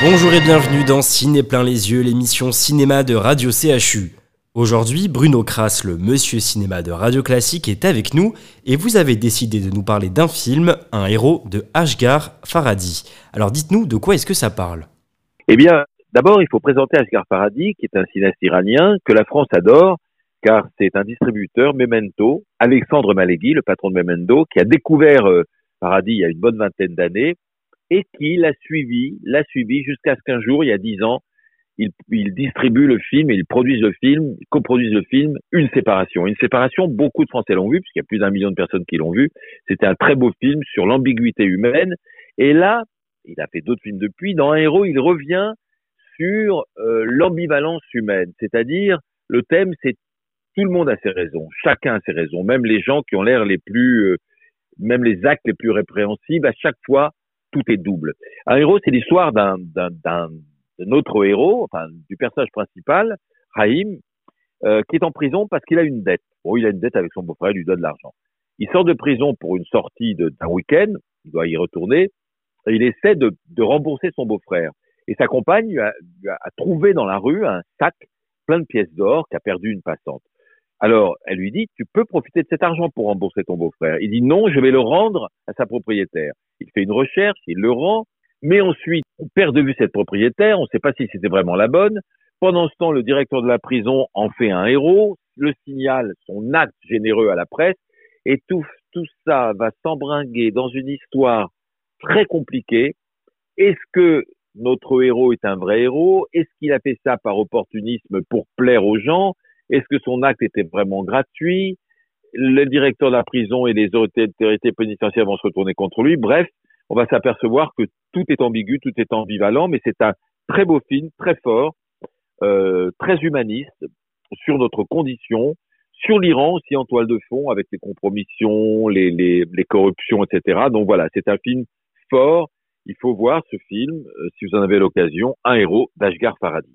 Bonjour et bienvenue dans Ciné plein les yeux, l'émission cinéma de Radio CHU. Aujourd'hui, Bruno Kras, le monsieur cinéma de Radio Classique, est avec nous et vous avez décidé de nous parler d'un film, un héros de Ashgar Faradi. Alors dites-nous, de quoi est-ce que ça parle? Eh bien, d'abord, il faut présenter Ashgar Faradi, qui est un cinéaste iranien que la France adore, car c'est un distributeur Memento, Alexandre Malégui, le patron de Memento, qui a découvert euh, Faradi il y a une bonne vingtaine d'années et qui l'a suivi, l'a suivi jusqu'à ce qu'un jour, il y a dix ans, il, il distribue le film, il produise le film, il coproduise le film, Une séparation. Une séparation, beaucoup de Français l'ont vu, puisqu'il y a plus d'un million de personnes qui l'ont vu. C'était un très beau film sur l'ambiguïté humaine. Et là, il a fait d'autres films depuis. Dans Un héros, il revient sur euh, l'ambivalence humaine, c'est-à-dire le thème, c'est tout le monde a ses raisons, chacun a ses raisons, même les gens qui ont l'air les plus, euh, même les actes les plus répréhensibles, à chaque fois, tout est double. Un héros, c'est l'histoire d'un, d'un, d'un, autre héros, enfin du personnage principal, Raïm, euh, qui est en prison parce qu'il a une dette. Bon, il a une dette avec son beau-frère, il lui donne de l'argent. Il sort de prison pour une sortie d'un week-end, il doit y retourner, et il essaie de, de rembourser son beau-frère. Et sa compagne a, a trouvé dans la rue un sac plein de pièces d'or qu'a perdu une passante. Alors, elle lui dit, tu peux profiter de cet argent pour rembourser ton beau-frère. Il dit, non, je vais le rendre à sa propriétaire. Il fait une recherche, il le rend, mais ensuite, on perd de vue cette propriétaire, on ne sait pas si c'était vraiment la bonne. Pendant ce temps, le directeur de la prison en fait un héros, le signale son acte généreux à la presse, et tout, tout ça va s'embringuer dans une histoire très compliquée. Est-ce que notre héros est un vrai héros? Est-ce qu'il a fait ça par opportunisme pour plaire aux gens? Est-ce que son acte était vraiment gratuit? Le directeur de la prison et les autorités pénitentiaires vont se retourner contre lui. Bref, on va s'apercevoir que tout est ambigu, tout est ambivalent, mais c'est un très beau film, très fort, euh, très humaniste sur notre condition, sur l'Iran aussi en toile de fond, avec les compromissions, les, corruptions, etc. Donc voilà, c'est un film fort. Il faut voir ce film, euh, si vous en avez l'occasion, Un héros d'Ashgar Faradi.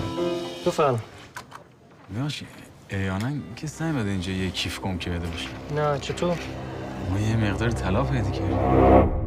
بفرم میاشی احیانا کسی نمیده اینجا یه کیف گم کرده باشه؟ نه چطور؟ ما یه مقدار طلا پیدا کردیم.